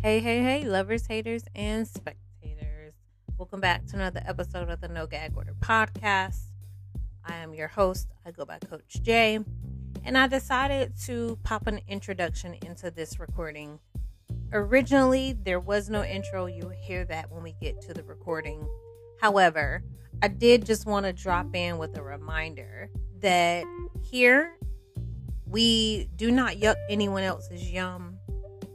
Hey, hey, hey, lovers, haters, and spectators. Welcome back to another episode of the No Gag Order podcast. I am your host. I go by Coach J. And I decided to pop an introduction into this recording. Originally, there was no intro. You'll hear that when we get to the recording. However, I did just want to drop in with a reminder that here we do not yuck anyone else's yum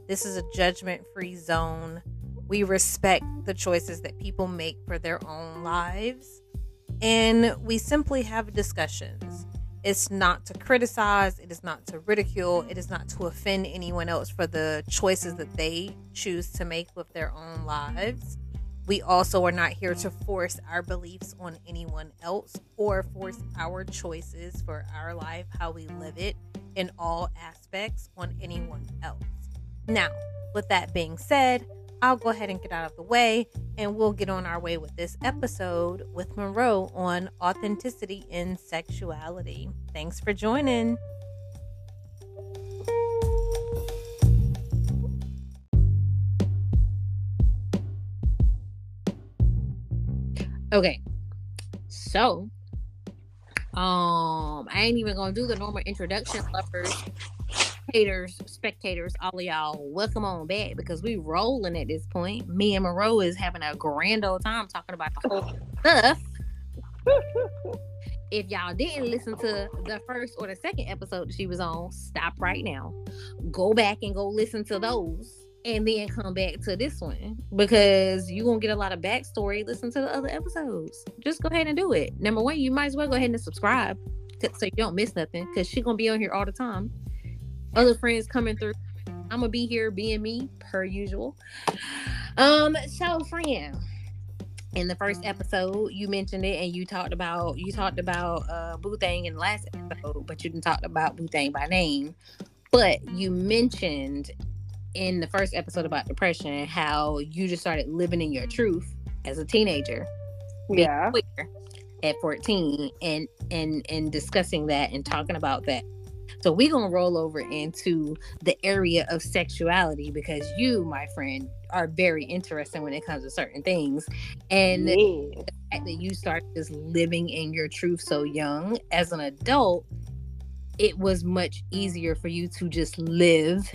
this is a judgment free zone. We respect the choices that people make for their own lives. And we simply have discussions. It's not to criticize, it is not to ridicule, it is not to offend anyone else for the choices that they choose to make with their own lives. We also are not here to force our beliefs on anyone else or force our choices for our life, how we live it in all aspects on anyone else. Now, with that being said, I'll go ahead and get out of the way and we'll get on our way with this episode with Monroe on authenticity in sexuality. Thanks for joining. Okay, so um, I ain't even gonna do the normal introduction, lovers haters, spectators, all of y'all, welcome on back because we rolling at this point. Me and Monroe is having a grand old time talking about the whole stuff. if y'all didn't listen to the first or the second episode that she was on, stop right now. Go back and go listen to those and then come back to this one because you're gonna get a lot of backstory. Listen to the other episodes. Just go ahead and do it. Number one, you might as well go ahead and subscribe so you don't miss nothing because she's gonna be on here all the time other friends coming through. I'm gonna be here being me per usual. Um, so friend, in the first episode, you mentioned it and you talked about you talked about uh Boo Thang in the last episode, but you didn't talk about Boo Thang by name. But you mentioned in the first episode about depression how you just started living in your truth as a teenager. Yeah. At 14 and and and discussing that and talking about that so we're gonna roll over into the area of sexuality because you, my friend, are very interesting when it comes to certain things. And yeah. the fact that you started just living in your truth so young as an adult, it was much easier for you to just live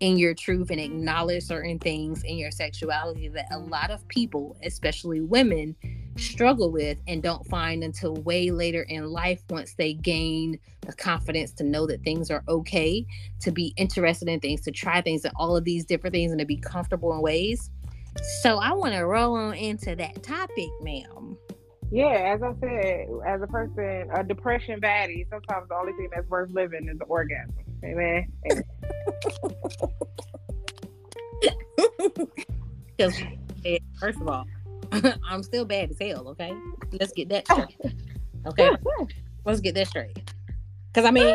in your truth and acknowledge certain things in your sexuality that a lot of people, especially women, struggle with and don't find until way later in life once they gain the confidence to know that things are okay, to be interested in things, to try things and all of these different things and to be comfortable in ways. So I want to roll on into that topic, ma'am. Yeah, as I said, as a person, a depression baddie, sometimes the only thing that's worth living is the orgasm. Amen. Because first of all, I'm still bad as hell. Okay, let's get that straight. Okay, let's get that straight. Because I mean,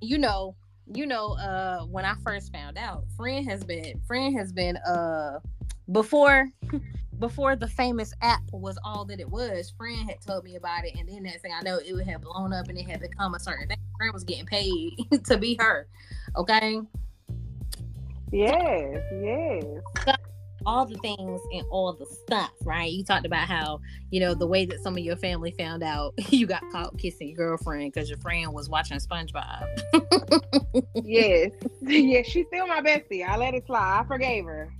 you know, you know, uh, when I first found out, friend has been friend has been uh before before the famous app was all that it was. Friend had told me about it, and then that thing I know it would have blown up and it had become a certain thing. Friend was getting paid to be her. Okay. Yes, yes all the things and all the stuff, right? You talked about how, you know, the way that some of your family found out you got caught kissing your girlfriend because your friend was watching SpongeBob. yes. Yes, she's still my bestie. I let it slide. I forgave her.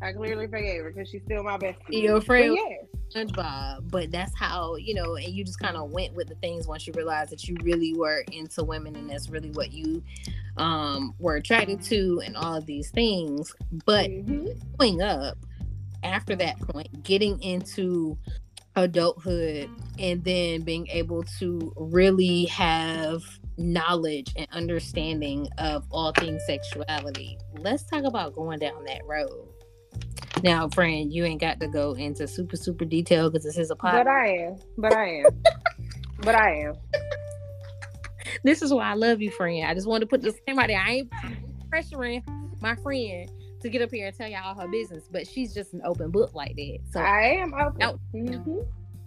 I clearly forgave her because she's still my bestie. Your friend, yes. SpongeBob, but that's how you know, and you just kind of went with the things once you realized that you really were into women, and that's really what you um were attracted to, and all of these things. But mm-hmm. growing up, after that point, getting into adulthood, and then being able to really have knowledge and understanding of all things sexuality. Let's talk about going down that road. Now, friend, you ain't got to go into super super detail because this is a podcast. But I am. But I am. but I am. This is why I love you, friend. I just wanted to put this thing right there. I ain't pressuring my friend to get up here and tell y'all her business, but she's just an open book like that. So I am open. mm-hmm.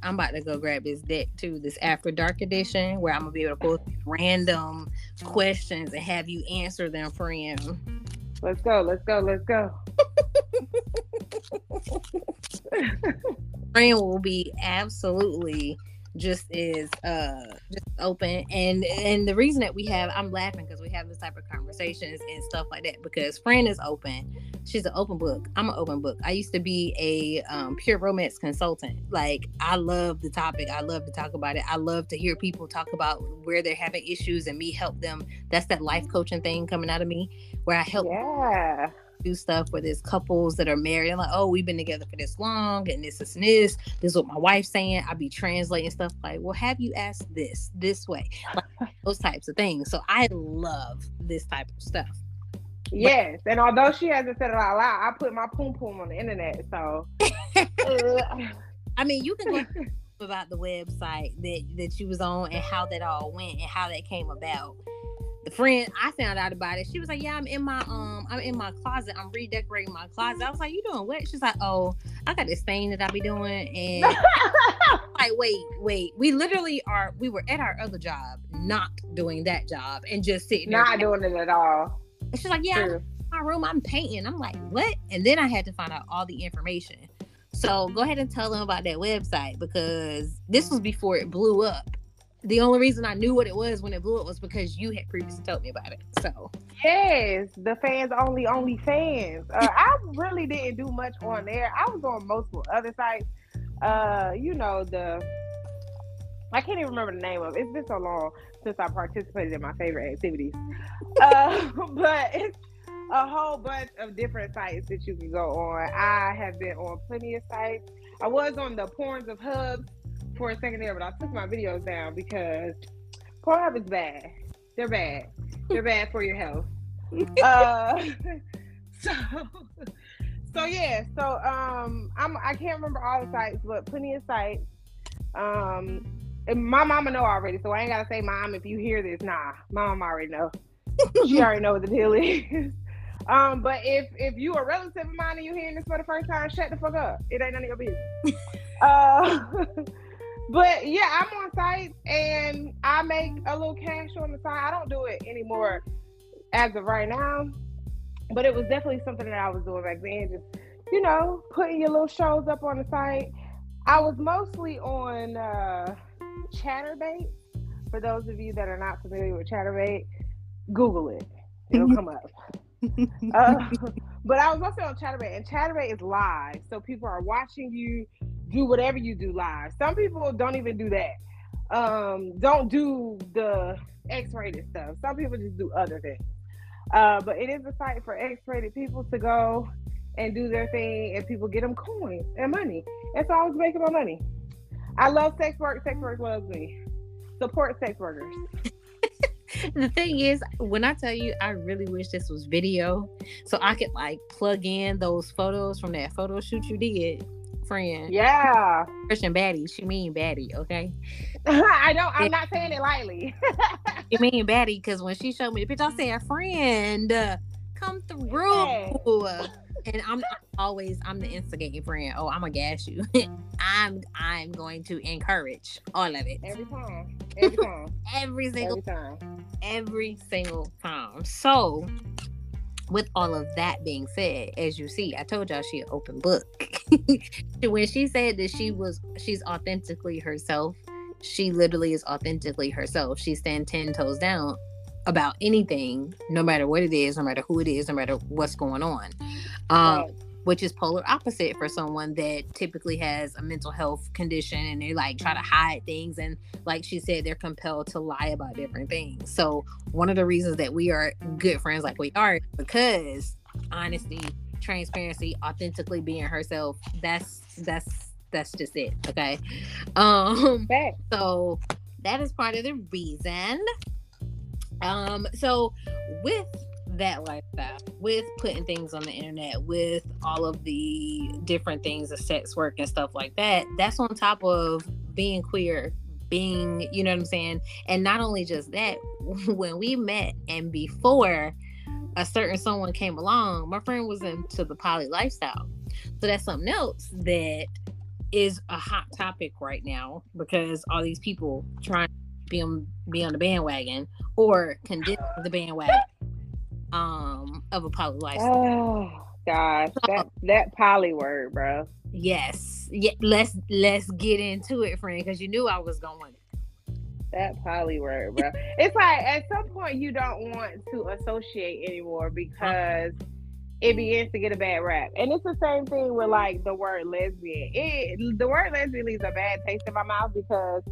I'm about to go grab this deck too, this After Dark edition, where I'm gonna be able to pull random questions and have you answer them, friend. Let's go. Let's go. Let's go. friend will be absolutely just is uh just open. And and the reason that we have i'm laughing because we have this type of conversations and stuff like that because friend is open. She's an open book. I'm an open book. I used to be a um, pure romance consultant. Like i love the topic. I love to talk about it. I love to hear people talk about where they're having issues and me help them. That's that life coaching thing coming out of me where i help yeah do stuff where there's couples that are married. I'm like, oh, we've been together for this long, and this, is this. This is what my wife's saying. I be translating stuff like, well, have you asked this this way? Like those types of things. So I love this type of stuff. Yes, and although she hasn't said it out loud, I put my poom poom on the internet. So, I mean, you can go uh. about the website that that you was on and how that all went and how that came about the friend I found out about it, she was like, "Yeah, I'm in my um, I'm in my closet. I'm redecorating my closet." I was like, "You doing what?" She's like, "Oh, I got this thing that I be doing," and like, wait, wait, we literally are. We were at our other job, not doing that job, and just sitting, not doing it at all. And she's like, "Yeah, my room, I'm painting." I'm like, "What?" And then I had to find out all the information. So go ahead and tell them about that website because this was before it blew up the only reason I knew what it was when it blew up was because you had previously told me about it. So yes, the fans only OnlyFans. Uh, I really didn't do much on there. I was on multiple other sites. Uh, you know the I can't even remember the name of it. It's been so long since I participated in my favorite activities. uh, but it's a whole bunch of different sites that you can go on. I have been on plenty of sites. I was on the Porns of Hubs for a second there, but I took my videos down because Pornhub is bad. They're bad. They're bad for your health. uh, so, so yeah. So um, I'm I can't remember all the sites, but plenty of sites. Um, and my mama know already, so I ain't gotta say, mom, if you hear this, nah, mom already know. she already know what the deal is. Um, but if if you a relative of mine and you hearing this for the first time, shut the fuck up. It ain't none of your business. uh, but yeah, I'm on sites and I make a little cash on the side. I don't do it anymore as of right now, but it was definitely something that I was doing back then. Just you know, putting your little shows up on the site. I was mostly on uh, Chaturbate. For those of you that are not familiar with Chaturbate, Google it; it'll come up. uh, but I was mostly on Chaturbate, and Chaturbate is live, so people are watching you do whatever you do live. Some people don't even do that. Um, don't do the X-rated stuff. Some people just do other things. Uh, but it is a site for X-rated people to go and do their thing, and people get them coins and money. And so I was making my money. I love sex work. Sex work loves me. Support sex workers. the thing is, when I tell you, I really wish this was video, so I could like plug in those photos from that photo shoot you did friend. Yeah. Christian baddie. She mean baddie, okay? I don't I'm not saying it lightly. you mean baddie because when she showed me the picture, I said, friend, uh, come through. and I'm, always I'm the instigating friend. Oh, I'm gonna gas you. I'm I'm going to encourage all of it. Every time. Every time. every single every time. Every single time. So with all of that being said, as you see, I told y'all she an open book. when she said that she was she's authentically herself, she literally is authentically herself. She stand ten toes down about anything, no matter what it is, no matter who it is, no matter what's going on. Um, right which is polar opposite for someone that typically has a mental health condition and they like try to hide things and like she said they're compelled to lie about different things. So one of the reasons that we are good friends like we are because honesty transparency authentically being herself that's that's that's just it okay? Um so that is part of the reason. Um so with that lifestyle with putting things on the internet with all of the different things of sex work and stuff like that that's on top of being queer being you know what i'm saying? And not only just that when we met and before a certain someone came along my friend was into the poly lifestyle. So that's something else that is a hot topic right now because all these people trying to be on be on the bandwagon or condemn the bandwagon um of a poly lifestyle. Oh. Gosh, that that poly word, bro. Yes. Yeah, let's let's get into it, friend, because you knew I was going. That poly word, bro. it's like at some point you don't want to associate anymore because it begins to get a bad rap. And it's the same thing with like the word lesbian. It the word lesbian leaves a bad taste in my mouth because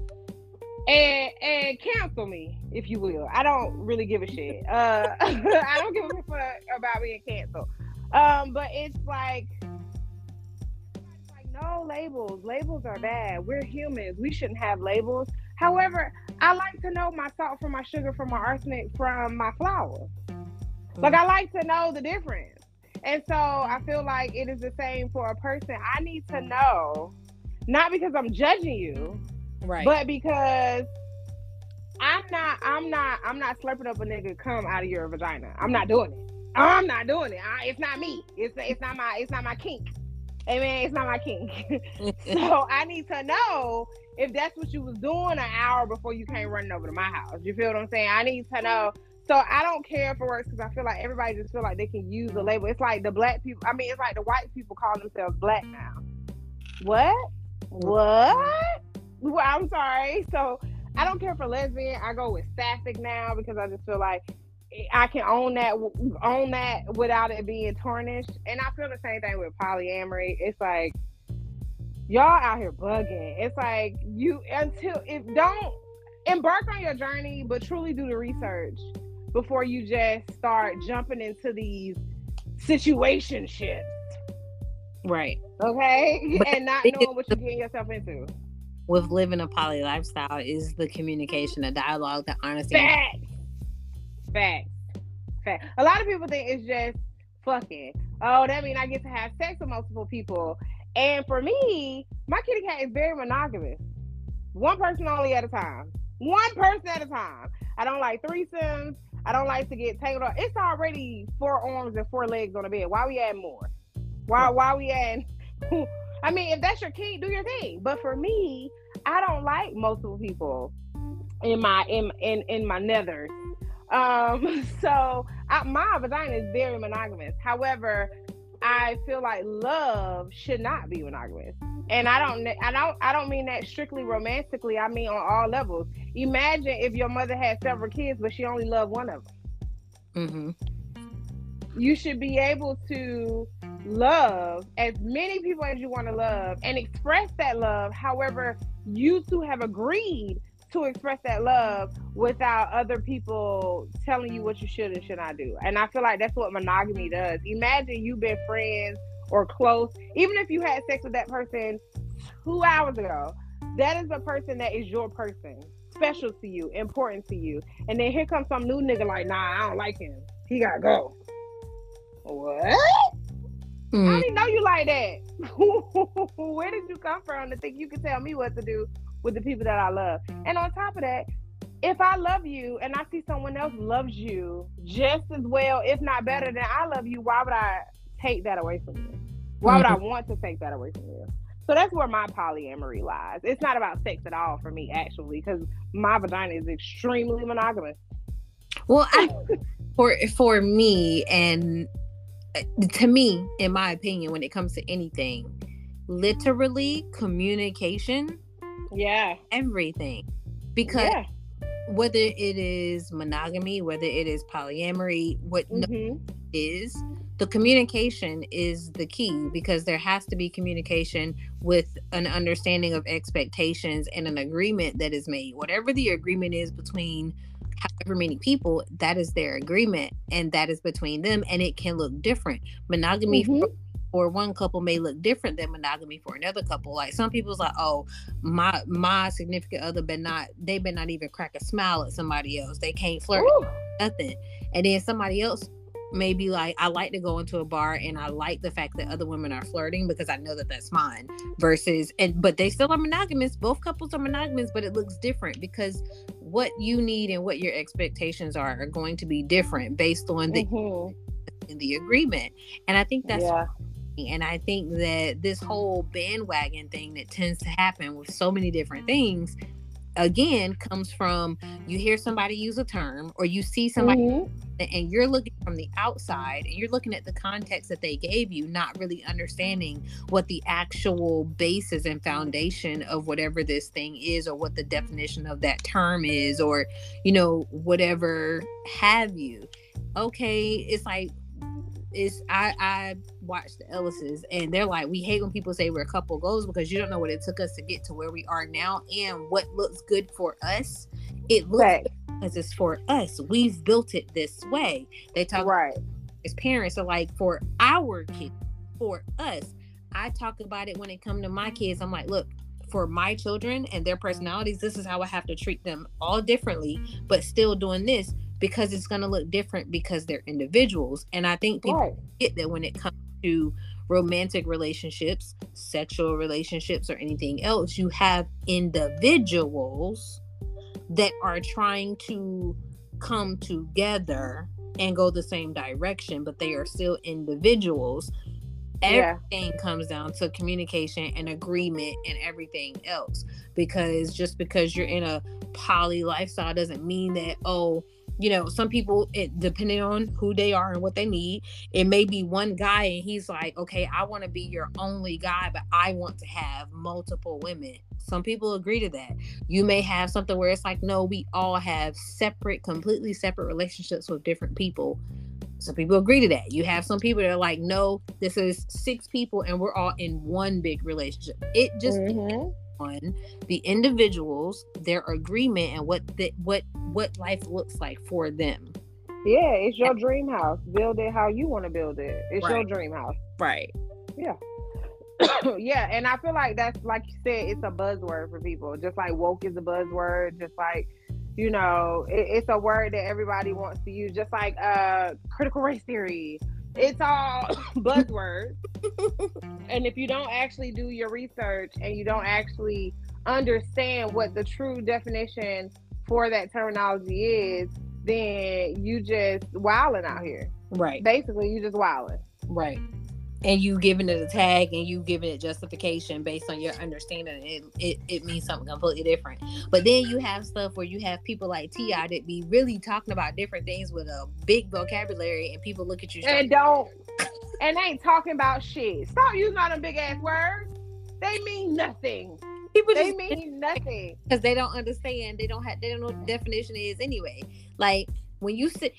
and and cancel me if you will. I don't really give a shit. Uh I don't give a fuck about being canceled. Um, but it's like like no labels. Labels are bad. We're humans. We shouldn't have labels. However, I like to know my salt from my sugar from my arsenic from my flour. Like I like to know the difference. And so I feel like it is the same for a person. I need to know, not because I'm judging you, right? But because I'm not, I'm not, I'm not slurping up a nigga come out of your vagina. I'm not doing it. I'm not doing it. I, it's not me. It's it's not my it's not my kink. Man, it's not my kink. so I need to know if that's what you was doing an hour before you came running over to my house. You feel what I'm saying? I need to know so I don't care if it works because I feel like everybody just feel like they can use the label. It's like the black people. I mean, it's like the white people call themselves black now. What? What? Well, I'm sorry. So I don't care for lesbian. I go with sapphic now because I just feel like I can own that own that without it being tarnished. And I feel the same thing with polyamory. It's like y'all out here bugging. It's like you until if don't embark on your journey, but truly do the research before you just start jumping into these situationships. Right. Okay. But and not knowing what you're getting yourself into. With living a poly lifestyle is the communication, the dialogue, the honesty. Facts. Facts. Facts. A lot of people think it's just fucking. Oh, that means I get to have sex with multiple people. And for me, my kitty cat is very monogamous. One person only at a time. One person at a time. I don't like threesomes. I don't like to get tangled up. It's already four arms and four legs on the bed. Why we add more? Why why we add? I mean, if that's your key, do your thing. But for me, I don't like multiple people in my in in, in my nethers. Um, so I, my vagina is very monogamous. However, I feel like love should not be monogamous. And I don't I don't I don't mean that strictly romantically. I mean on all levels. Imagine if your mother had several kids but she only loved one of them. Mm-hmm. You should be able to love as many people as you want to love and express that love. However, you two have agreed to express that love without other people telling you what you should and should not do. And I feel like that's what monogamy does. Imagine you've been friends or close, even if you had sex with that person two hours ago, that is a person that is your person, special to you, important to you. And then here comes some new nigga like, nah, I don't like him. He gotta go. What? Mm. I didn't know you like that. Where did you come from to think you can tell me what to do with the people that I love? And on top of that, if I love you and I see someone else loves you just as well, if not better than I love you, why would I take that away from you? Why would I mm-hmm. want to take that away from you? So that's where my polyamory lies. It's not about sex at all for me, actually, because my vagina is extremely monogamous. Well, I, for for me, and to me, in my opinion, when it comes to anything, literally communication, yeah, everything, because. Yeah. Whether it is monogamy, whether it is polyamory, what mm-hmm. is the communication is the key because there has to be communication with an understanding of expectations and an agreement that is made. Whatever the agreement is between however many people, that is their agreement and that is between them and it can look different. Monogamy mm-hmm. for, for one couple may look different than monogamy for another couple. Like some people's like, oh, my my significant other but not they been not even crack a smile at somebody else. They can't flirt nothing. And then somebody else maybe like I like to go into a bar and I like the fact that other women are flirting because I know that that's mine versus and but they still are monogamous both couples are monogamous but it looks different because what you need and what your expectations are are going to be different based on the mm-hmm. in the agreement and I think that's yeah. and I think that this whole bandwagon thing that tends to happen with so many different things again comes from you hear somebody use a term or you see somebody mm-hmm. and you're looking from the outside and you're looking at the context that they gave you not really understanding what the actual basis and foundation of whatever this thing is or what the definition of that term is or you know whatever have you okay it's like it's I I watched the Ellises and they're like we hate when people say we're a couple goals because you don't know what it took us to get to where we are now and what looks good for us. It looks right. as it's for us. We've built it this way. They talk right as parents are like for our kids, for us. I talk about it when it comes to my kids. I'm like, look, for my children and their personalities, this is how I have to treat them all differently, but still doing this because it's going to look different because they're individuals. And I think people right. get that when it comes to romantic relationships, sexual relationships, or anything else, you have individuals that are trying to come together and go the same direction, but they are still individuals. Everything yeah. comes down to communication and agreement and everything else. Because just because you're in a poly lifestyle doesn't mean that, oh, you know some people it depending on who they are and what they need it may be one guy and he's like okay i want to be your only guy but i want to have multiple women. Some people agree to that. You may have something where it's like no we all have separate completely separate relationships with different people. Some people agree to that. You have some people that are like no this is six people and we're all in one big relationship. It just mm-hmm on the individuals, their agreement, and what the, what what life looks like for them. Yeah, it's your dream house. Build it how you want to build it. It's right. your dream house. Right. Yeah. yeah, and I feel like that's like you said, it's a buzzword for people. Just like woke is a buzzword. Just like you know, it, it's a word that everybody wants to use. Just like uh, critical race theory it's all buzzwords. and if you don't actually do your research and you don't actually understand what the true definition for that terminology is, then you just wilding out here. Right. Basically, you just wilding. Right and you giving it a tag and you giving it justification based on your understanding it, it, it means something completely different. But then you have stuff where you have people like T.I. that be really talking about different things with a big vocabulary and people look at you and don't. And ain't talking about shit. Stop using all them big ass words. They mean nothing. People they mean nothing. because they don't understand. They don't have they don't know what the definition is anyway. Like when you sit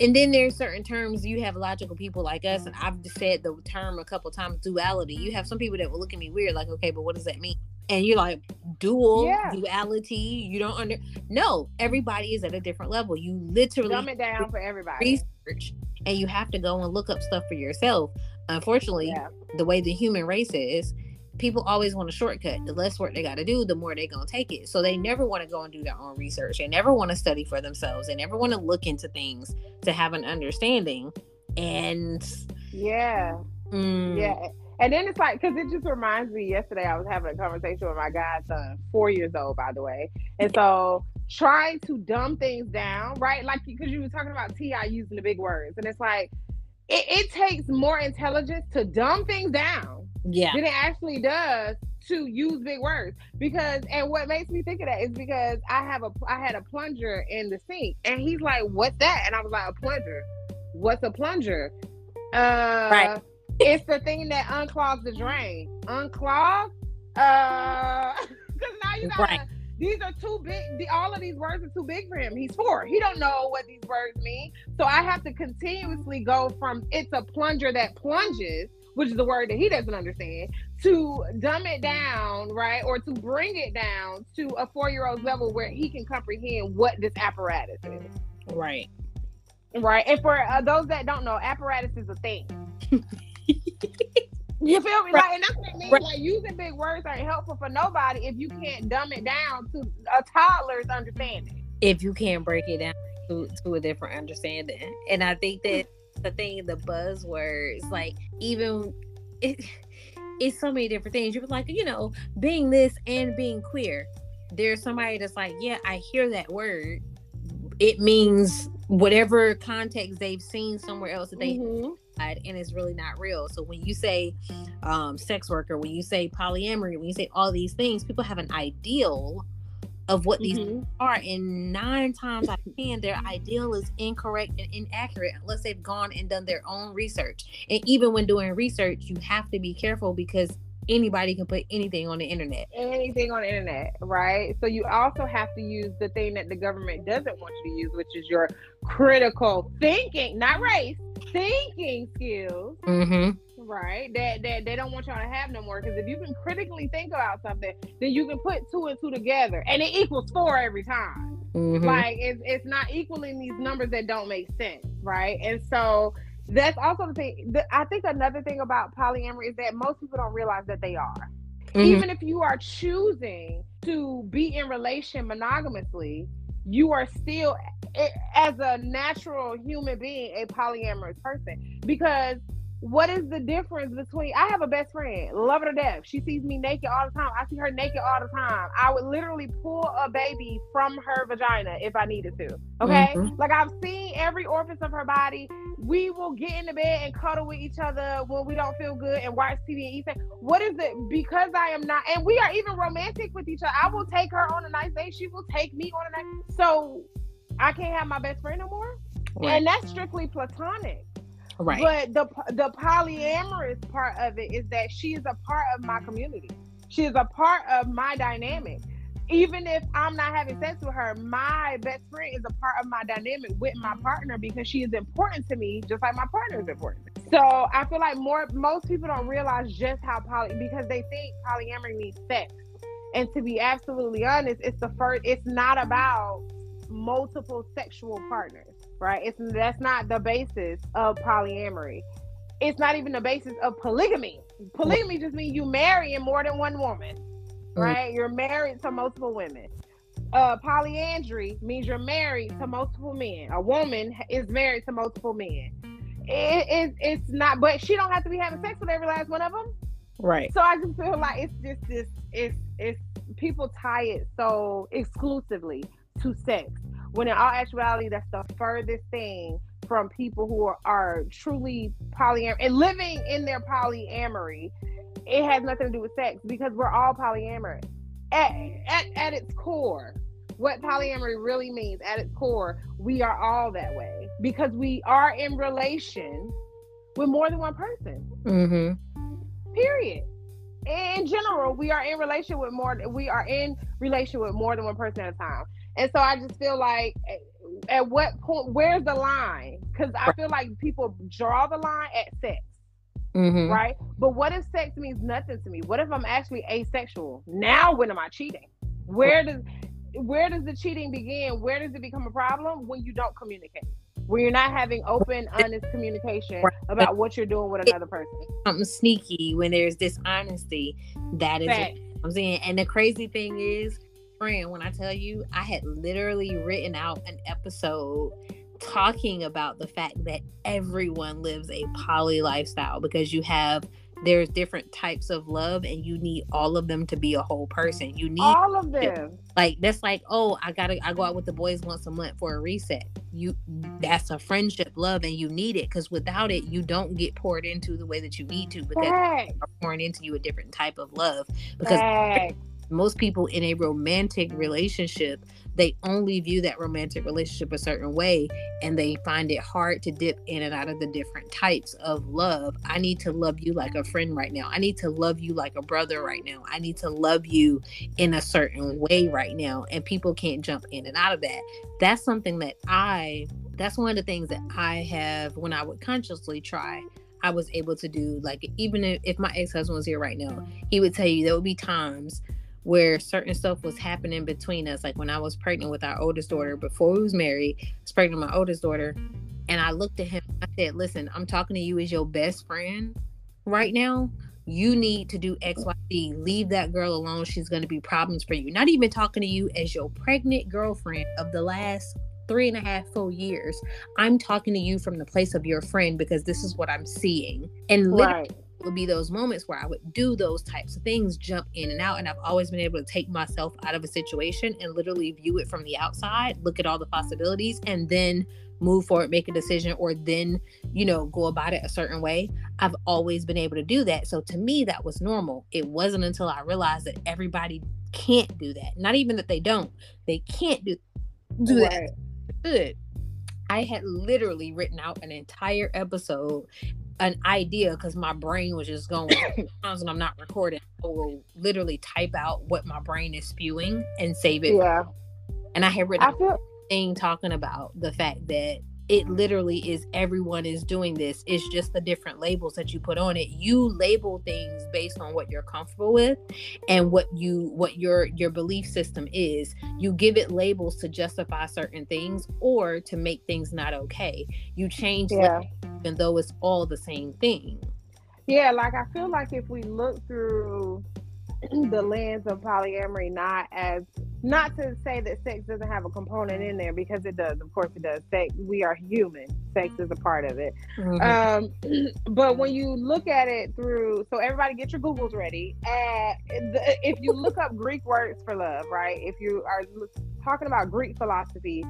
and then there's certain terms you have logical people like us and i've just said the term a couple times duality. You have some people that will look at me weird like okay but what does that mean? And you're like dual yeah. duality you don't under no everybody is at a different level. You literally dumb it down for everybody. research and you have to go and look up stuff for yourself. Unfortunately yeah. the way the human race is people always want a shortcut. The less work they got to do, the more they're going to take it. So they never want to go and do their own research. They never want to study for themselves. They never want to look into things to have an understanding. And yeah, mm, yeah. And then it's like, because it just reminds me, yesterday I was having a conversation with my godson, four years old, by the way. And so trying to dumb things down, right? Like, because you were talking about T.I. using the big words. And it's like, it, it takes more intelligence to dumb things down yeah than it actually does to use big words because and what makes me think of that is because I have a I had a plunger in the sink and he's like, What's that? And I was like, A plunger. What's a plunger? Uh right. it's the thing that unclogs the drain. Unclog? Uh because now you gotta right. these are too big the, all of these words are too big for him. He's four. He don't know what these words mean. So I have to continuously go from it's a plunger that plunges which is the word that he doesn't understand, to dumb it down, right? Or to bring it down to a four year old's level where he can comprehend what this apparatus is. Right. Right. And for uh, those that don't know, apparatus is a thing. you feel me? Right. Like, and that's what I mean. Right. Like, using big words aren't helpful for nobody if you can't dumb it down to a toddler's understanding. If you can't break it down to, to a different understanding. And I think that the thing, the buzzwords, like even it, it's so many different things. You're like, you know, being this and being queer. There's somebody that's like, yeah, I hear that word. It means whatever context they've seen somewhere else that they mm-hmm. and it's really not real. So when you say um, sex worker, when you say polyamory, when you say all these things, people have an ideal of what these mm-hmm. are. And nine times out of ten, their ideal is incorrect and inaccurate unless they've gone and done their own research. And even when doing research, you have to be careful because anybody can put anything on the internet. Anything on the internet, right? So you also have to use the thing that the government doesn't want you to use, which is your critical thinking, not race, thinking skills. Mm-hmm. Right, that that they don't want y'all to have no more. Because if you can critically think about something, then you can put two and two together, and it equals four every time. Mm-hmm. Like it's it's not equaling these numbers that don't make sense, right? And so that's also the thing. The, I think another thing about polyamory is that most people don't realize that they are. Mm-hmm. Even if you are choosing to be in relation monogamously, you are still, as a natural human being, a polyamorous person because what is the difference between I have a best friend, love her to death. She sees me naked all the time. I see her naked all the time. I would literally pull a baby from her vagina if I needed to. Okay? Mm-hmm. Like I've seen every orifice of her body. We will get in the bed and cuddle with each other when we don't feel good and watch TV and eat. What is it? Because I am not and we are even romantic with each other. I will take her on a nice day. She will take me on a nice so I can't have my best friend no more. Right. And that's strictly platonic. Right. But the the polyamorous part of it is that she is a part of my community. She is a part of my dynamic. Even if I'm not having sex with her, my best friend is a part of my dynamic with my mm-hmm. partner because she is important to me, just like my partner is important. So I feel like more most people don't realize just how poly because they think polyamory means sex. And to be absolutely honest, it's the first. It's not about multiple sexual partners right? It's that's not the basis of polyamory. It's not even the basis of polygamy. Polygamy just means you marry more than one woman, mm. right? You're married to multiple women. Uh, polyandry means you're married to multiple men. A woman is married to multiple men. It, it, it's not, but she don't have to be having sex with every last one of them. Right. So I just feel like it's just this. It's it's people tie it so exclusively to sex when in all actuality, that's the furthest thing from people who are, are truly polyamorous and living in their polyamory. It has nothing to do with sex because we're all polyamorous. At, at, at its core, what polyamory really means at its core, we are all that way because we are in relation with more than one person. Mm-hmm. Period. In general, we are in relation with more. We are in relation with more than one person at a time. And so I just feel like at what point where's the line? Because I feel like people draw the line at sex. Mm-hmm. Right? But what if sex means nothing to me? What if I'm actually asexual? Now when am I cheating? Where does where does the cheating begin? Where does it become a problem? When you don't communicate. When you're not having open, honest communication about what you're doing with another person. Something sneaky when there's dishonesty. That is I'm saying. And the crazy thing is friend when I tell you I had literally written out an episode talking about the fact that everyone lives a poly lifestyle because you have there's different types of love and you need all of them to be a whole person. You need all of them. Like that's like, oh, I gotta I go out with the boys once a month for a reset. You that's a friendship love and you need it because without it you don't get poured into the way that you need to because pouring into you a different type of love because most people in a romantic relationship they only view that romantic relationship a certain way and they find it hard to dip in and out of the different types of love. I need to love you like a friend right now. I need to love you like a brother right now. I need to love you in a certain way right now and people can't jump in and out of that. That's something that i that's one of the things that i have when i would consciously try I was able to do. Like, even if, my ex husband was here right now, he would tell you there would be times where certain stuff was happening between us. Like when I was pregnant with our oldest daughter, before we was married, I was pregnant with my oldest daughter. And I looked at him, I said, Listen, I'm talking to you as your best friend right now. You need to do XYZ. Leave that girl alone. She's going to be problems for you. Not even talking to you as your pregnant girlfriend of the last three and a half full years. I'm talking to you from the place of your friend because this is what I'm seeing. And right would be those moments where I would do those types of things, jump in and out. And I've always been able to take myself out of a situation and literally view it from the outside, look at all the possibilities, and then move forward, make a decision, or then, you know, go about it a certain way. I've always been able to do that. So to me, that was normal. It wasn't until I realized that everybody can't do that. Not even that they don't, they can't do, do right. that. Good. I had literally written out an entire episode, an idea, because my brain was just going. when I'm not recording, I will literally type out what my brain is spewing and save it. Yeah. And I had written I feel- thing talking about the fact that it literally is everyone is doing this. It's just the different labels that you put on it. You label things based on what you're comfortable with and what you what your your belief system is. You give it labels to justify certain things or to make things not okay. You change yeah. even though it's all the same thing. Yeah, like I feel like if we look through the lens of polyamory not as not to say that sex doesn't have a component in there because it does of course it does. Sex we are human. Sex is a part of it. Mm-hmm. um, but when you look at it through so everybody get your googles ready. Uh, if you look up greek words for love right if you are talking about greek philosophy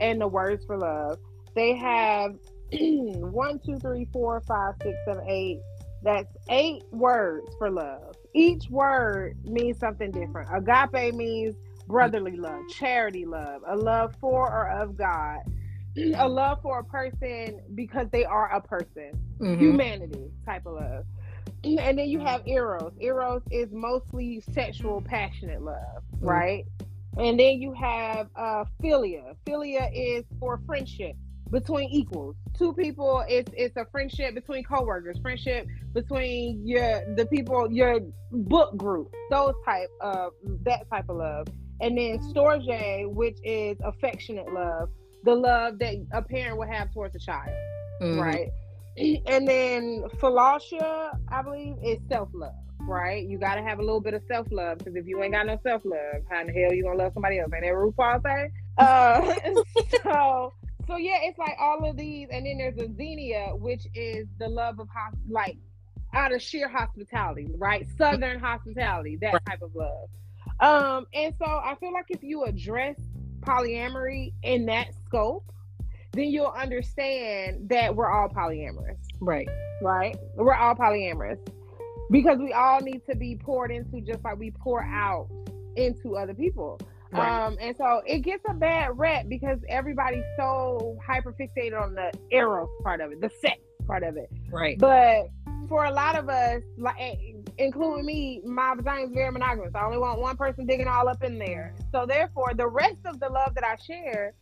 and the words for love they have one two three four five six seven eight. That's eight words for love each word means something different. Agape means brotherly love, charity love, a love for or of God, a love for a person because they are a person, mm-hmm. humanity type of love. And then you have eros. Eros is mostly sexual, passionate love, mm-hmm. right? And then you have uh, philia. Philia is for friendship between equals. Two people, it's it's a friendship between coworkers, friendship between your the people your book group, those type of that type of love. And then storge, which is affectionate love, the love that a parent would have towards a child, mm-hmm. right? And then philautia, I believe, is self love, right? You got to have a little bit of self love because if you ain't got no self love, how in the hell you gonna love somebody else? Ain't that RuPaul say? Uh, so so yeah, it's like all of these, and then there's a xenia, which is the love of hosp- like out of sheer hospitality, right? Southern hospitality, that type of love. Um, and so I feel like if you address polyamory in that scope, then you'll understand that we're all polyamorous. Right. Right? We're all polyamorous. Because we all need to be poured into just like we pour out into other people. Right. Um, and so it gets a bad rep because everybody's so hyper fixated on the eros part of it, the sex part of it. Right. But for a lot of us, like eh, including me, my vagina is very monogamous. I only want one person digging all up in there. So therefore, the rest of the love that I share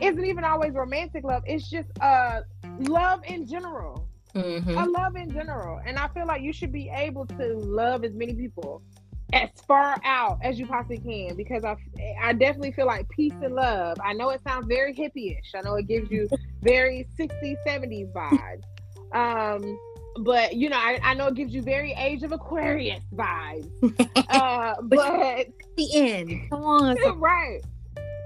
isn't even always romantic love. It's just uh love in general. Mm-hmm. I love in general, and I feel like you should be able to love as many people as far out as you possibly can because I, I definitely feel like peace and love. I know it sounds very hippie-ish. I know it gives you very 60s, 70s vibes. Um, but you know, I, I know it gives you very age of Aquarius vibes. uh, but the end. Come on. right.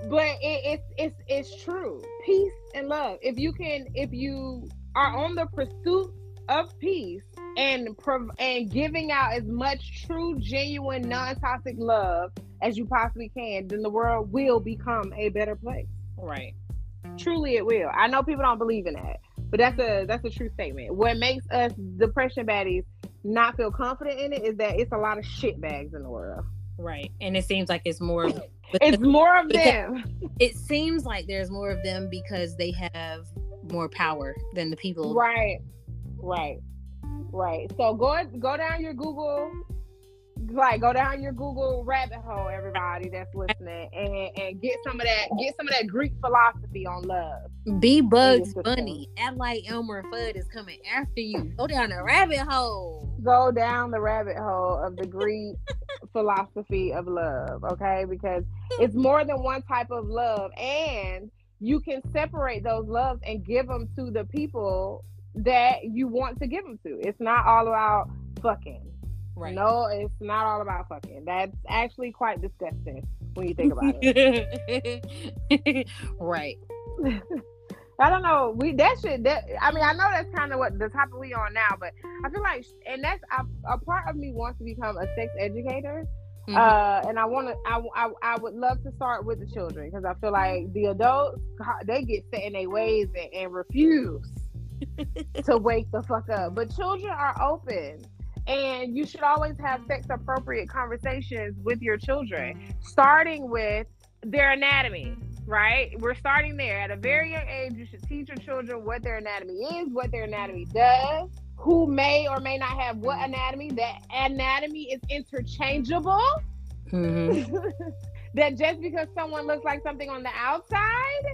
But it, it's it's it's true. Peace and love. If you can, if you are on the pursuit of peace and prov- and giving out as much true, genuine, non-toxic love as you possibly can, then the world will become a better place. Right. Truly, it will. I know people don't believe in that, but that's a that's a true statement. What makes us depression baddies not feel confident in it is that it's a lot of shit bags in the world. Right, and it seems like it's more. it's more of them. It seems like there's more of them because they have more power than the people. Right. Right. Right. So go go down your Google, like go down your Google rabbit hole, everybody that's listening, and and get some of that get some of that Greek philosophy on love. Be Bugs Bunny. Act like Elmer Fudd is coming after you. Go down the rabbit hole. Go down the rabbit hole of the Greek philosophy of love, okay? Because it's more than one type of love, and you can separate those loves and give them to the people that you want to give them to. It's not all about fucking. Right. No, it's not all about fucking. That's actually quite disgusting when you think about it. right. I don't know. We that should. That I mean, I know that's kind of what the topic we on now, but I feel like, and that's a, a part of me wants to become a sex educator. Mm-hmm. Uh, and I want to, I, I, I would love to start with the children because I feel like the adults, they get set in their ways and, and refuse to wake the fuck up. But children are open. And you should always have sex appropriate conversations with your children, starting with their anatomy, right? We're starting there. At a very young age, you should teach your children what their anatomy is, what their anatomy does, who may or may not have what anatomy. That anatomy is interchangeable. Mm-hmm. that just because someone looks like something on the outside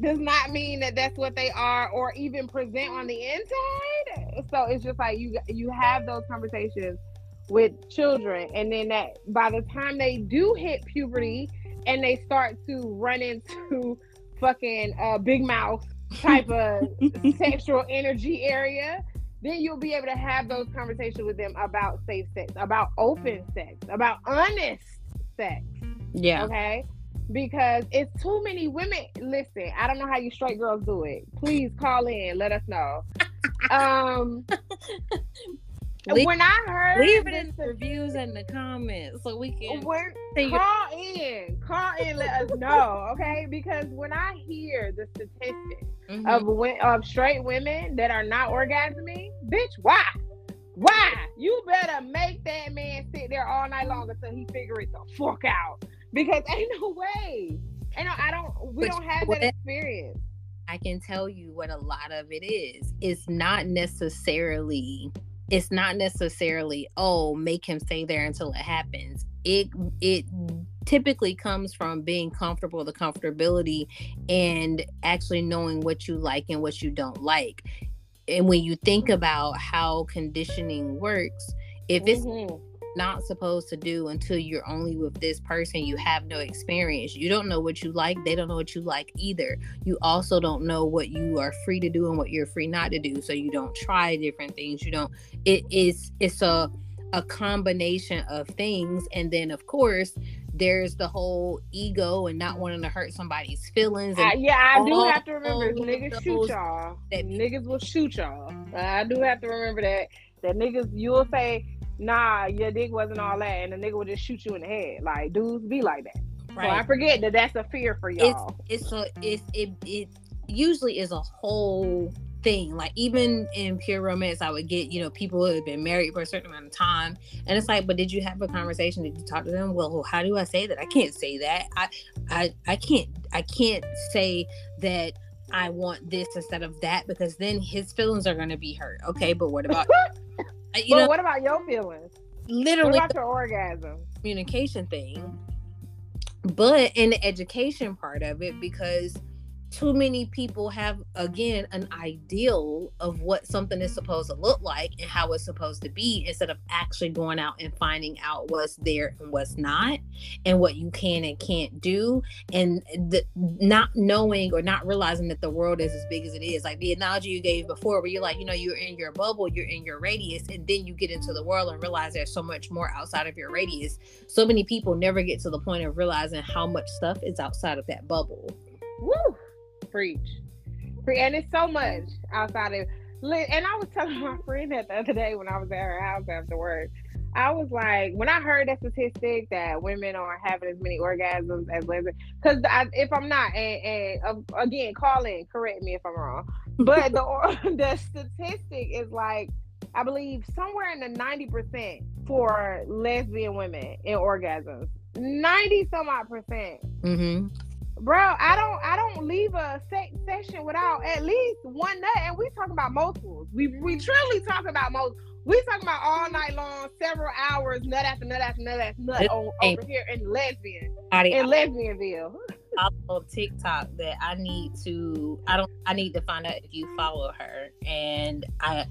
does not mean that that's what they are or even present on the inside. So it's just like you you have those conversations with children and then that by the time they do hit puberty and they start to run into fucking uh, big mouth type of sexual energy area, then you'll be able to have those conversations with them about safe sex, about open sex, about honest sex. Yeah. Okay. Because it's too many women. Listen, I don't know how you straight girls do it. Please call in, let us know. um leave, when I heard leave it in the reviews and the comments so we can when, call in, call in, let us know, okay? Because when I hear the statistics mm-hmm. of of straight women that are not orgasming, bitch, why? Why? You better make that man sit there all night long until he figure it the fuck out. Because ain't no way. And I don't we but don't have that experience. I can tell you what a lot of it is. It's not necessarily it's not necessarily oh make him stay there until it happens it it typically comes from being comfortable the comfortability and actually knowing what you like and what you don't like and when you think about how conditioning works if it's mm-hmm not supposed to do until you're only with this person. You have no experience. You don't know what you like. They don't know what you like either. You also don't know what you are free to do and what you're free not to do. So you don't try different things. You don't. It is. It's a a combination of things, and then of course there's the whole ego and not wanting to hurt somebody's feelings. Uh, yeah, I do have to remember niggas shoot y'all. That niggas will shoot y'all. I do have to remember that. That niggas, you'll say nah, your dick wasn't all that, and the nigga would just shoot you in the head. Like dudes be like that. Right. So I forget that that's a fear for y'all. It's it's a it's it it usually is a whole thing. Like even in pure romance, I would get you know people who have been married for a certain amount of time, and it's like, but did you have a conversation? Did you talk to them? Well, how do I say that? I can't say that. I I I can't I can't say that. I want this instead of that because then his feelings are going to be hurt. Okay, but what about you but know, what about your feelings? Literally, what about your orgasm? Communication thing, but in the education part of it, because too many people have again an ideal of what something is supposed to look like and how it's supposed to be instead of actually going out and finding out what's there and what's not and what you can and can't do. And the, not knowing or not realizing that the world is as big as it is. Like the analogy you gave before where you're like you know you're in your bubble you're in your radius and then you get into the world and realize there's so much more outside of your radius. So many people never get to the point of realizing how much stuff is outside of that bubble. Woo! Preach. And it's so much outside of and I was telling my friend that the other day when I was at her house after work. I was like, when I heard that statistic that women are having as many orgasms as lesbians, because if I'm not, and, and uh, again, call in, correct me if I'm wrong, but the the statistic is like, I believe somewhere in the ninety percent for lesbian women in orgasms, ninety some odd percent. Mm-hmm bro i don't i don't leave a sex session without at least one nut and we talking about multiples we we truly talk about most we talking about all night long several hours nut after nut after nut after nut on, over here in lesbian in lesbianville. follow tiktok that i need to i don't i need to find out if you follow her and i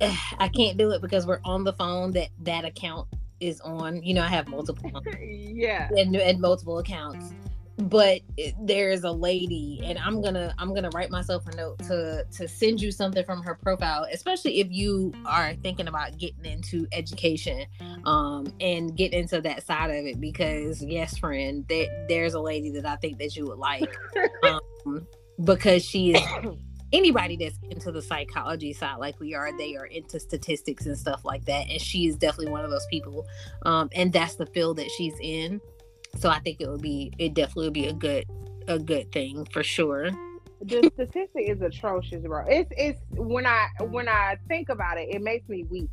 i can't do it because we're on the phone that that account is on. You know i have multiple yeah. and, and multiple accounts but there's a lady and i'm gonna i'm gonna write myself a note to to send you something from her profile especially if you are thinking about getting into education um and get into that side of it because yes friend that there's a lady that i think that you would like um because she is anybody that's into the psychology side like we are they are into statistics and stuff like that and she is definitely one of those people um and that's the field that she's in so i think it would be it definitely would be a good a good thing for sure the statistic is atrocious bro it's it's when i when i think about it it makes me weep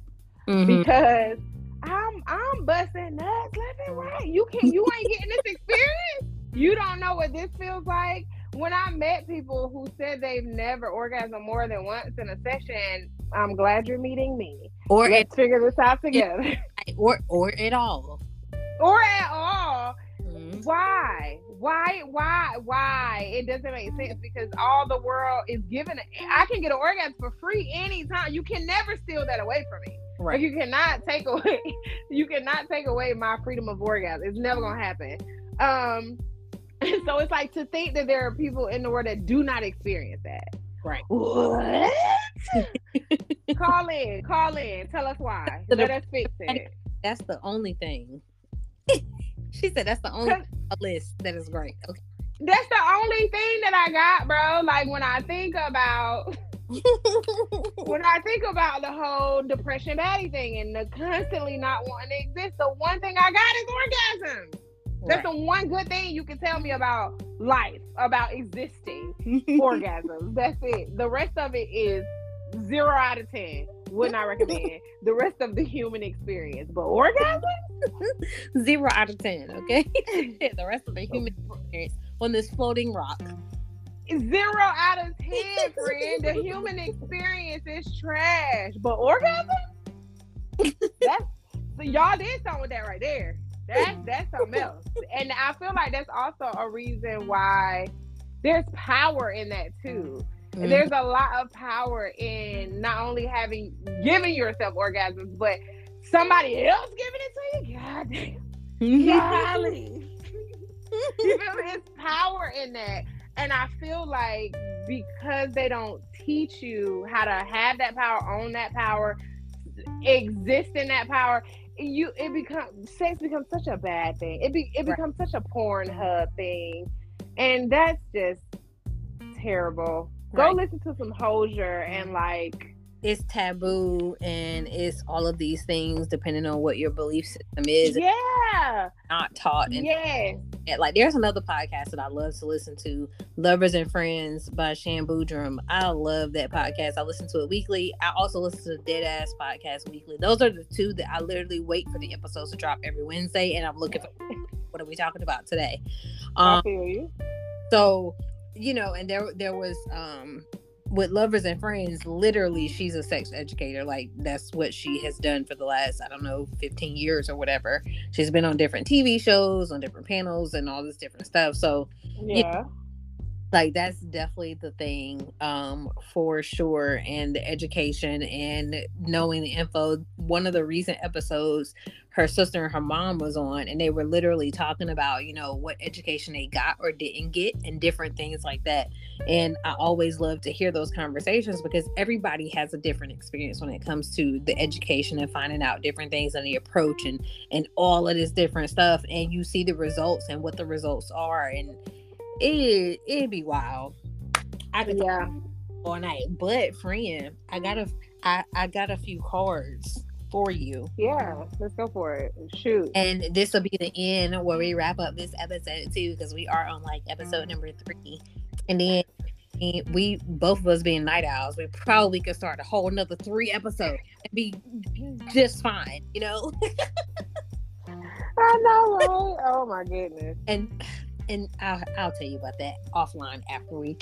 mm-hmm. because i'm i'm busting nuts left and right you can you ain't getting this experience you don't know what this feels like when I met people who said they've never orgasmed more than once in a session, I'm glad you're meeting me. Or let's it, figure this out together. Or or at all. Or at all. Mm-hmm. Why? Why? Why? Why? It doesn't make sense because all the world is given. I can get an orgasm for free anytime. You can never steal that away from me. Right. Like you cannot take away. You cannot take away my freedom of orgasm. It's never gonna happen. Um so it's like to think that there are people in the world that do not experience that. Right. What? call in, call in. Tell us why. Let us fix it. That's the only thing. She said that's the only list that is great. Okay. That's the only thing that I got, bro. Like when I think about when I think about the whole depression baddie thing and the constantly not wanting to exist, the one thing I got is orgasm. That's the one good thing you can tell me about life, about existing. Orgasms. That's it. The rest of it is zero out of ten. Would not recommend the rest of the human experience, but orgasm zero out of ten. Okay, the rest of the human experience on this floating rock. Zero out of ten, friend. The human experience is trash, but orgasm. That's so y'all did something with that right there. That's that's something else. And I feel like that's also a reason why there's power in that too. Mm-hmm. There's a lot of power in not only having giving yourself orgasms, but somebody else giving it to you. God damn. Golly. you feel There's power in that. And I feel like because they don't teach you how to have that power, own that power, exist in that power, you it becomes sex becomes such a bad thing. It be it becomes right. such a porn hub thing, and that's just terrible. Go listen to some Hozier and like it's taboo and it's all of these things depending on what your belief system is. Yeah. Not taught. And yeah. Like there's another podcast that I love to listen to, Lovers and Friends by Shan Boodram. I love that podcast. I listen to it weekly. I also listen to the Dead Ass podcast weekly. Those are the two that I literally wait for the episodes to drop every Wednesday and I'm looking for what are we talking about today. Um, I feel you. So, you know, and there there was um with lovers and friends literally she's a sex educator like that's what she has done for the last i don't know 15 years or whatever. She's been on different tv shows on different panels and all this different stuff so yeah. You know, like that's definitely the thing um for sure and the education and knowing the info. One of the recent episodes her sister and her mom was on and they were literally talking about you know what education they got or didn't get and different things like that and i always love to hear those conversations because everybody has a different experience when it comes to the education and finding out different things and the approach and and all of this different stuff and you see the results and what the results are and it it'd be wild. I could yeah. all night. But friend, I got a I, I got a few cards for you. Yeah, let's go for it. Shoot. And this will be the end where we wrap up this episode too, because we are on like episode number three. And then we both of us being night owls, we probably could start a whole another three episodes and be just fine, you know. I know, right? Oh my goodness. And and I'll, I'll tell you about that offline after we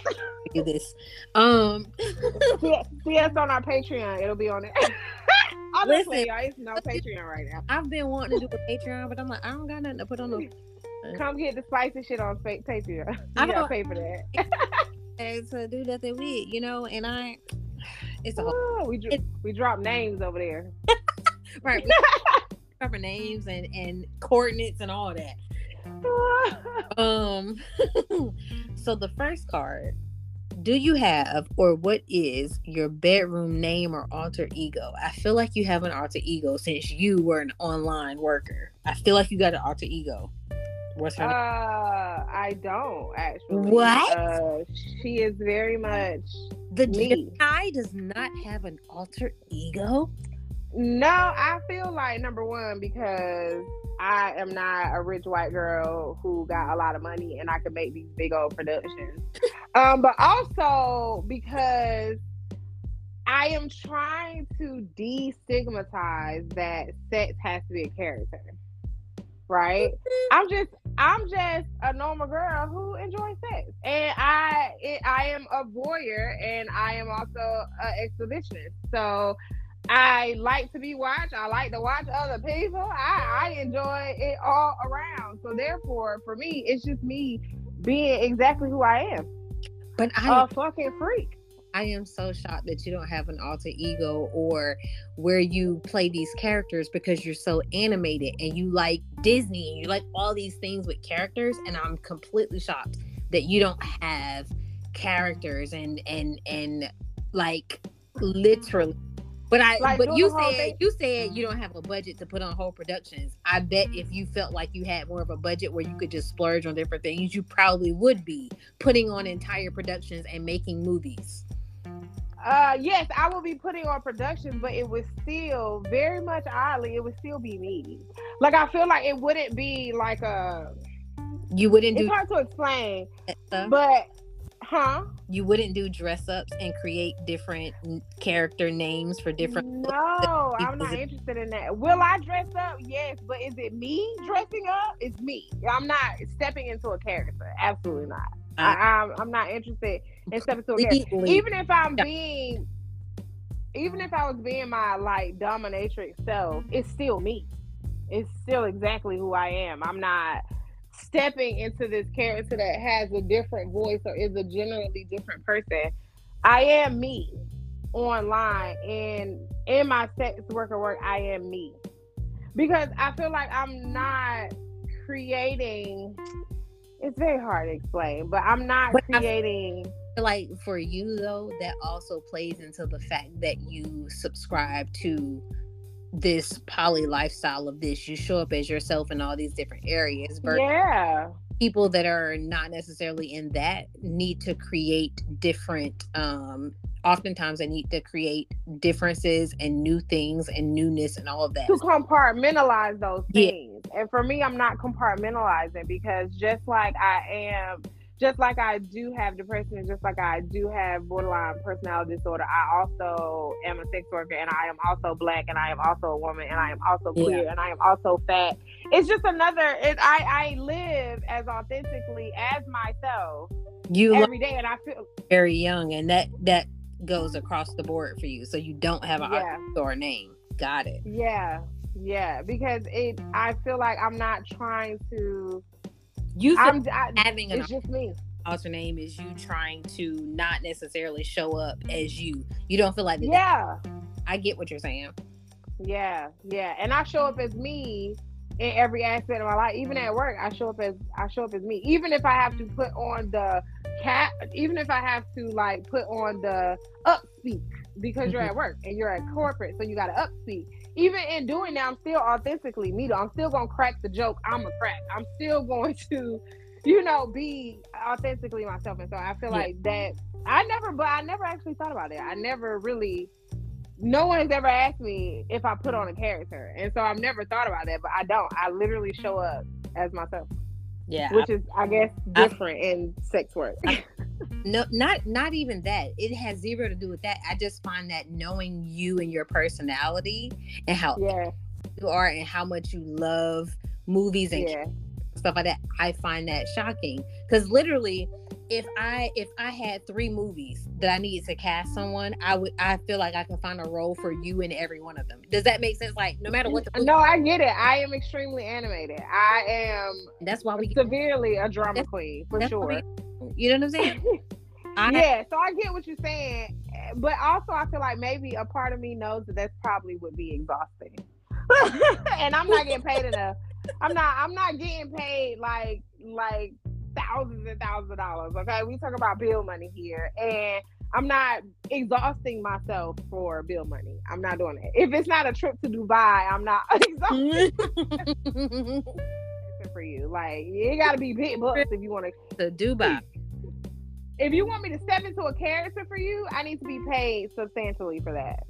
do this. Um, us on our Patreon. It'll be on it. Honestly, Listen, I no Patreon right now. I've been wanting to do a Patreon, but I'm like, I don't got nothing to put on the. Come get the spicy shit on Patreon. You I don't pay for that. And to do nothing with, you know, and I. It's a whole, we it's, we drop names over there. right. cover names and and coordinates and all that um so the first card do you have or what is your bedroom name or alter ego i feel like you have an alter ego since you were an online worker i feel like you got an alter ego What's her Uh, name? I don't actually. What? Uh, she is very much The me. Gemini does not have an alter ego. No, I feel like number one because I am not a rich white girl who got a lot of money and I can make these big old productions. Um, but also because I am trying to destigmatize that sex has to be a character. Right? I'm just I'm just a normal girl who enjoys sex. And I it, I am a voyeur and I am also an exhibitionist. So I like to be watched. I like to watch other people. I, I enjoy it all around. So therefore, for me, it's just me being exactly who I am. But I A fucking freak. I am so shocked that you don't have an alter ego or where you play these characters because you're so animated and you like Disney and you like all these things with characters and I'm completely shocked that you don't have characters and and and like literally but I Like, but you said thing- you said you don't have a budget to put on whole productions. I bet if you felt like you had more of a budget where you could just splurge on different things, you probably would be putting on entire productions and making movies. Uh, yes, I will be putting on productions, but it would still very much oddly, it would still be me. Like I feel like it wouldn't be like a. You wouldn't It's do hard to explain, uh, but huh? you wouldn't do dress ups and create different character names for different No, I'm not interested in that. Will I dress up? Yes, but is it me dressing up? It's me. I'm not stepping into a character. Absolutely not. I, I'm, I'm not interested in stepping into a character. Even if I'm being, even if I was being my like dominatrix self, it's still me. It's still exactly who I am. I'm not stepping into this character that has a different voice or is a generally different person. I am me online and in my sex worker work, I am me. Because I feel like I'm not creating it's very hard to explain, but I'm not But creating like for you though that also plays into the fact that you subscribe to this poly lifestyle of this you show up as yourself in all these different areas but Yeah. people that are not necessarily in that need to create different um oftentimes they need to create differences and new things and newness and all of that To compartmentalize those Yeah. things. And for me, I'm not compartmentalizing because just like I am just like I do have depression just like I do have borderline personality disorder, I also am a sex worker and I am also black and I am also a woman and I am also queer Yeah. and I am also fat. It's just another it, I, I live as authentically as myself you every day and I feel very young and that that goes across the board for you so you don't have a Yeah. or name got it yeah. Yeah. Because it I feel like I'm not trying to you I'm I, having an it's just me. alter name is you trying to not necessarily show up as you you don't feel like that Yeah. i get what you're saying Yeah, yeah, and I show up as me in every aspect of my life. Even mm-hmm. at work, I show up as I show up as me. Even if I have to put on the cat, even if I have to like put on the upspeak because you're mm-hmm. at work and you're at corporate, so you got to upspeak. Even in doing that, I'm still authentically me. Though I'm still gonna crack the joke. I'm a crack. I'm still going to, you know, be authentically myself. And so I feel Yeah. like that. I never, but I never actually thought about it. I never really no one has ever asked me if I put on a character, and so I've never thought about that. But I don't. I literally show up as myself, yeah which is, I guess, I- different in sex work. No not not even that. It has zero to do with that. I just find that knowing you and your personality and how yeah, you are and how much you love movies and yeah, stuff like that i find that shocking. Because literally if i if i had three movies that i needed to cast someone i would i feel like i can find a role for you in every one of them. Does that make sense? Like no matter what the no, I get it. I am extremely animated. I am that's why we severely a drama queen for sure. You know what i'm saying I, yeah, so I get what you're saying, but also I feel like maybe a part of me knows that that's probably would be exhausting, and I'm not getting paid enough. I'm not. I'm not getting paid like like thousands and thousands of dollars. Okay, we talk about bill money here, and I'm not exhausting myself for bill money. I'm not doing it. If it's not a trip to Dubai, I'm not exhausting. for you. Like you got to be big bucks if you want to. The Dubai. If you want me to step into a character for you, I need to be paid substantially for that.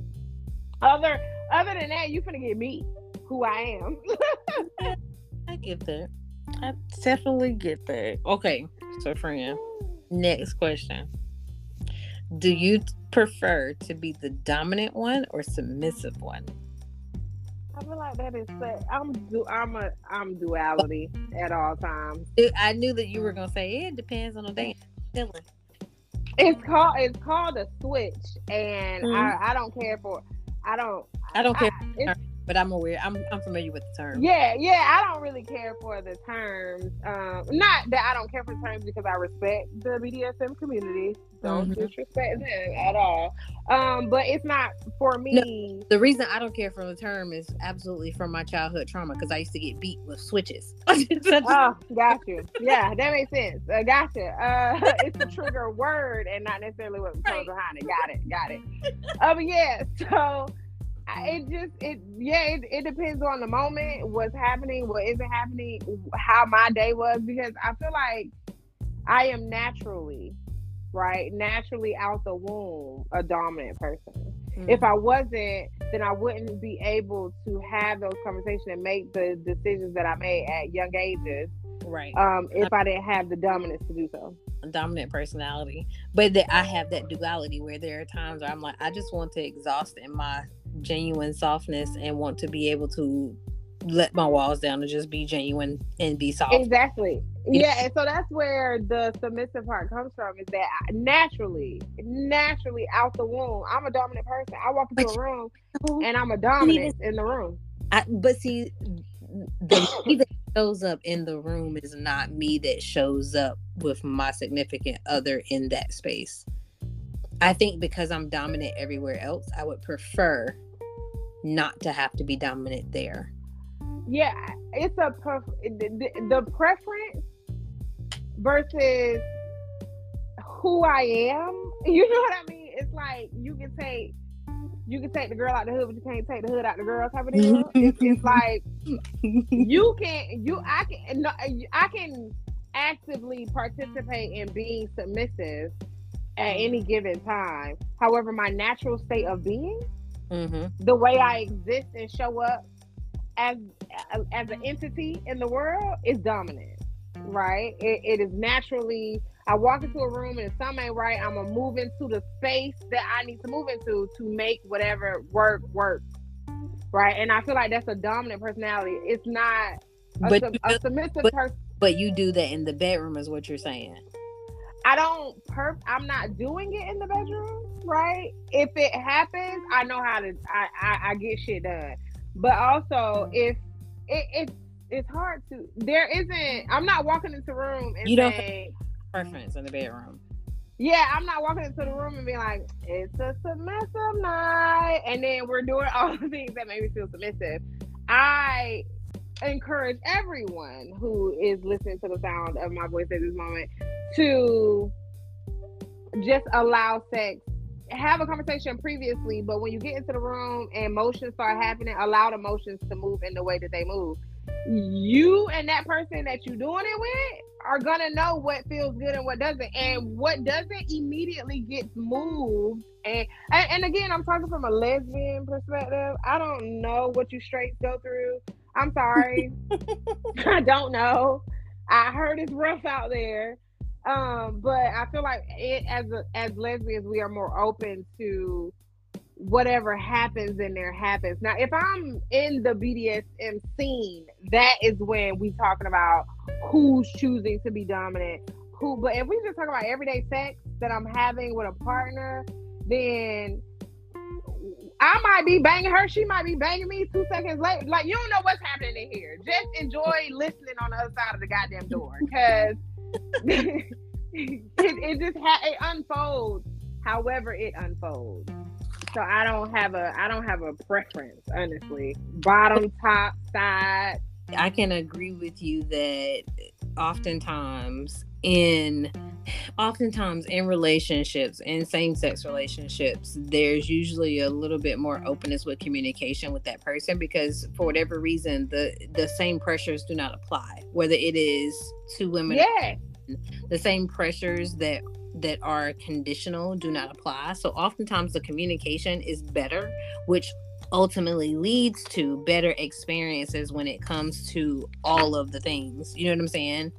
Other other than that, you finna get me who I am. I get that. I definitely get that. Okay, so friend, next question. Do you prefer to be the dominant one or submissive one? I feel like that is such, I'm du- I'm a I'm duality at all times. I knew that you were gonna say it depends on the day. It's called it's called a switch, and Mhm. I I don't care for I don't I don't care, I- it's- but I'm aware. I'm I'm familiar with the term. Yeah, yeah, I don't really care for the terms. Um, not that I don't care for terms because I respect the BDSM community. Don't Mhm. disrespect them at all. Um, but it's not for me. The reason I don't care for the term is absolutely from my childhood trauma because I used to get beat with switches. Oh, got you. Yeah, that makes sense. Uh, gotcha. Uh, it's a trigger word and not necessarily what Right. behind it. Got it. Got it. Um, yeah. So I- it just it yeah it, it depends on the moment, what's happening, what isn't happening, how my day was because I feel like I am naturally right naturally out the womb a dominant person Mm. if I wasn't, then I wouldn't be able to have those conversations and make the decisions that I made at young ages. right, Um, if I didn't have the dominance to do so. dominant personality, but that I have that duality where there are times where I'm like, I just want to exhaust in my genuine softness and want to be able to let my walls down and just be genuine and be soft. Exactly. Yeah. And so that's where the submissive part comes from. Is that I- naturally, naturally out the womb, I'm a dominant person. I walk into But a room and I'm a dominant in the room. I, but see, the me that shows up in the room is not me that shows up with my significant other in that space. I think because I'm dominant everywhere else, I would prefer not to have to be dominant there. Yeah, it's a pref- the, the- the preference versus who I am. You know what I mean? It's like you can take you can take the girl out the hood, but you can't take the hood out the girl type of deal. it's, it's like you can you I can no, I can actively participate in being submissive at any given time. However, my natural state of being hmm the way I exist and show up as as an entity in the world is dominant, right? It, it is naturally. I walk into a room and if something ain't right, I'm gonna move into the space that I need to move into to make whatever work work, right? And I feel like that's a dominant personality. It's not a, But sub- you a do- submissive but- person. But you do that in the bedroom, is what you're saying. I don't perp. I'm not doing it in the bedroom, right? If it happens, I know how to. I I, I get shit done. But also, mm-hmm. if it, it's it's hard to. There isn't. I'm not walking into the room and You don't- saying, Preference in the bedroom. yeah, I'm not walking into the room and being like, it's a submissive night, and then we're doing all the things that make me feel submissive. I encourage everyone who is listening to the sound of my voice at this moment to just allow sex have a conversation previously but when you get into the room and emotions start happening allow the emotions to move in the way that they move you and that person that you're doing it with are gonna know what feels good and what doesn't. And what doesn't immediately gets moved. And and, and again i'm talking from a lesbian perspective. I don't know what you straights go through. I'm sorry. I don't know. I heard it's rough out there. Um but i feel like it as a, as lesbians we are more open to whatever happens in there happens now if i'm in the bdsm scene that is when we talking about who's choosing to be dominant who but if we just talk about everyday sex that i'm having with a partner then I might be banging her. She might be banging me two seconds later. Like you don't know what's happening in here. Just enjoy listening on the other side of the goddamn door, because it, it just ha- it unfolds however it unfolds. So I don't have a I don't have a preference, honestly. Bottom, top, side. I can agree with you that oftentimes in oftentimes in relationships in same-sex relationships there's usually a little bit more openness with communication with that person because for whatever reason the the same pressures do not apply whether it is two women Yeah. the same pressures that that are conditional do not apply so oftentimes the communication is better which ultimately leads to better experiences when it comes to all of the things you know what i'm saying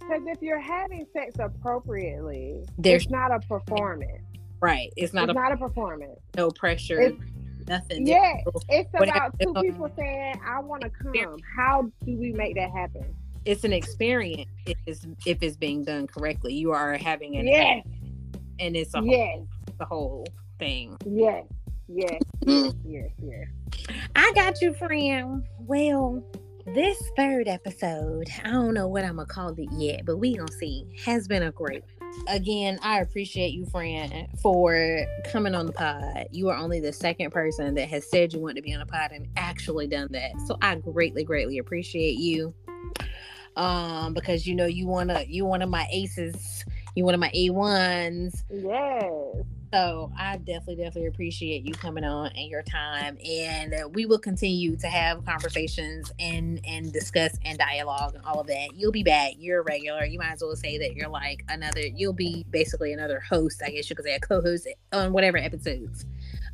Because if you're having sex appropriately, There's- it's not a performance. right it's not it's a not a performance. no pressure It's- nothing Yeah, it's about two people saying, "I want to come." How do we make that happen? It's an experience if it's if it's being done correctly you are having an Yes, and it's a whole, yes, the whole thing yes, yes, yes, yes, yes. I got you, friend. Well, this third episode, I don't know what I'm gonna call it yet, but we gonna see. Has been a great. Again, I appreciate you, friend, for coming on the pod. You are only the second person that has said you want to be on a pod and actually done that. So I greatly, greatly appreciate you. Um, because you know you wanna you one of my aces, you one of my A ones. Yes. So I definitely, definitely appreciate you coming on and your time, and uh, we will continue to have conversations and and discuss and dialogue and all of that. You'll be back. You're a regular. You might as well say that you're like another. You'll be basically another host, I guess you could say, a co-host on whatever episodes.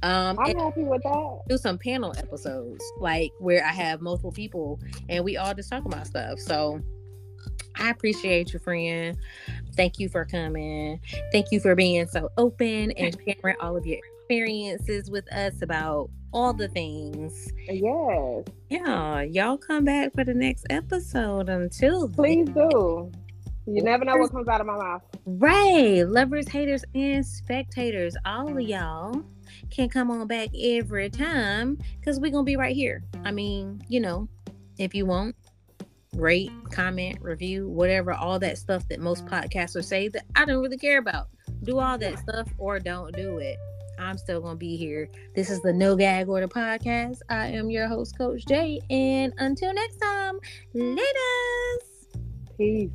Um, I'm happy with that. do some panel episodes, like where I have multiple people and we all just talk about stuff. So I appreciate you, friend. Thank you for coming. Thank you for being so open and sharing all of your experiences with us about all the things. Yes, Yeah, y'all come back for the next episode. Until then- please do. You never know what comes out of my mouth. Right. Lovers, haters, and spectators. All of y'all can come on back every time because we're going to be right here. I mean, you know, if you want, rate, comment, review, whatever, all that stuff that most podcasters say that I don't really care about. Do all that stuff or don't do it. I'm still going to be here. This is the No Gag Order podcast. I am your host, Coach Jay. And until next time, laters. Peace.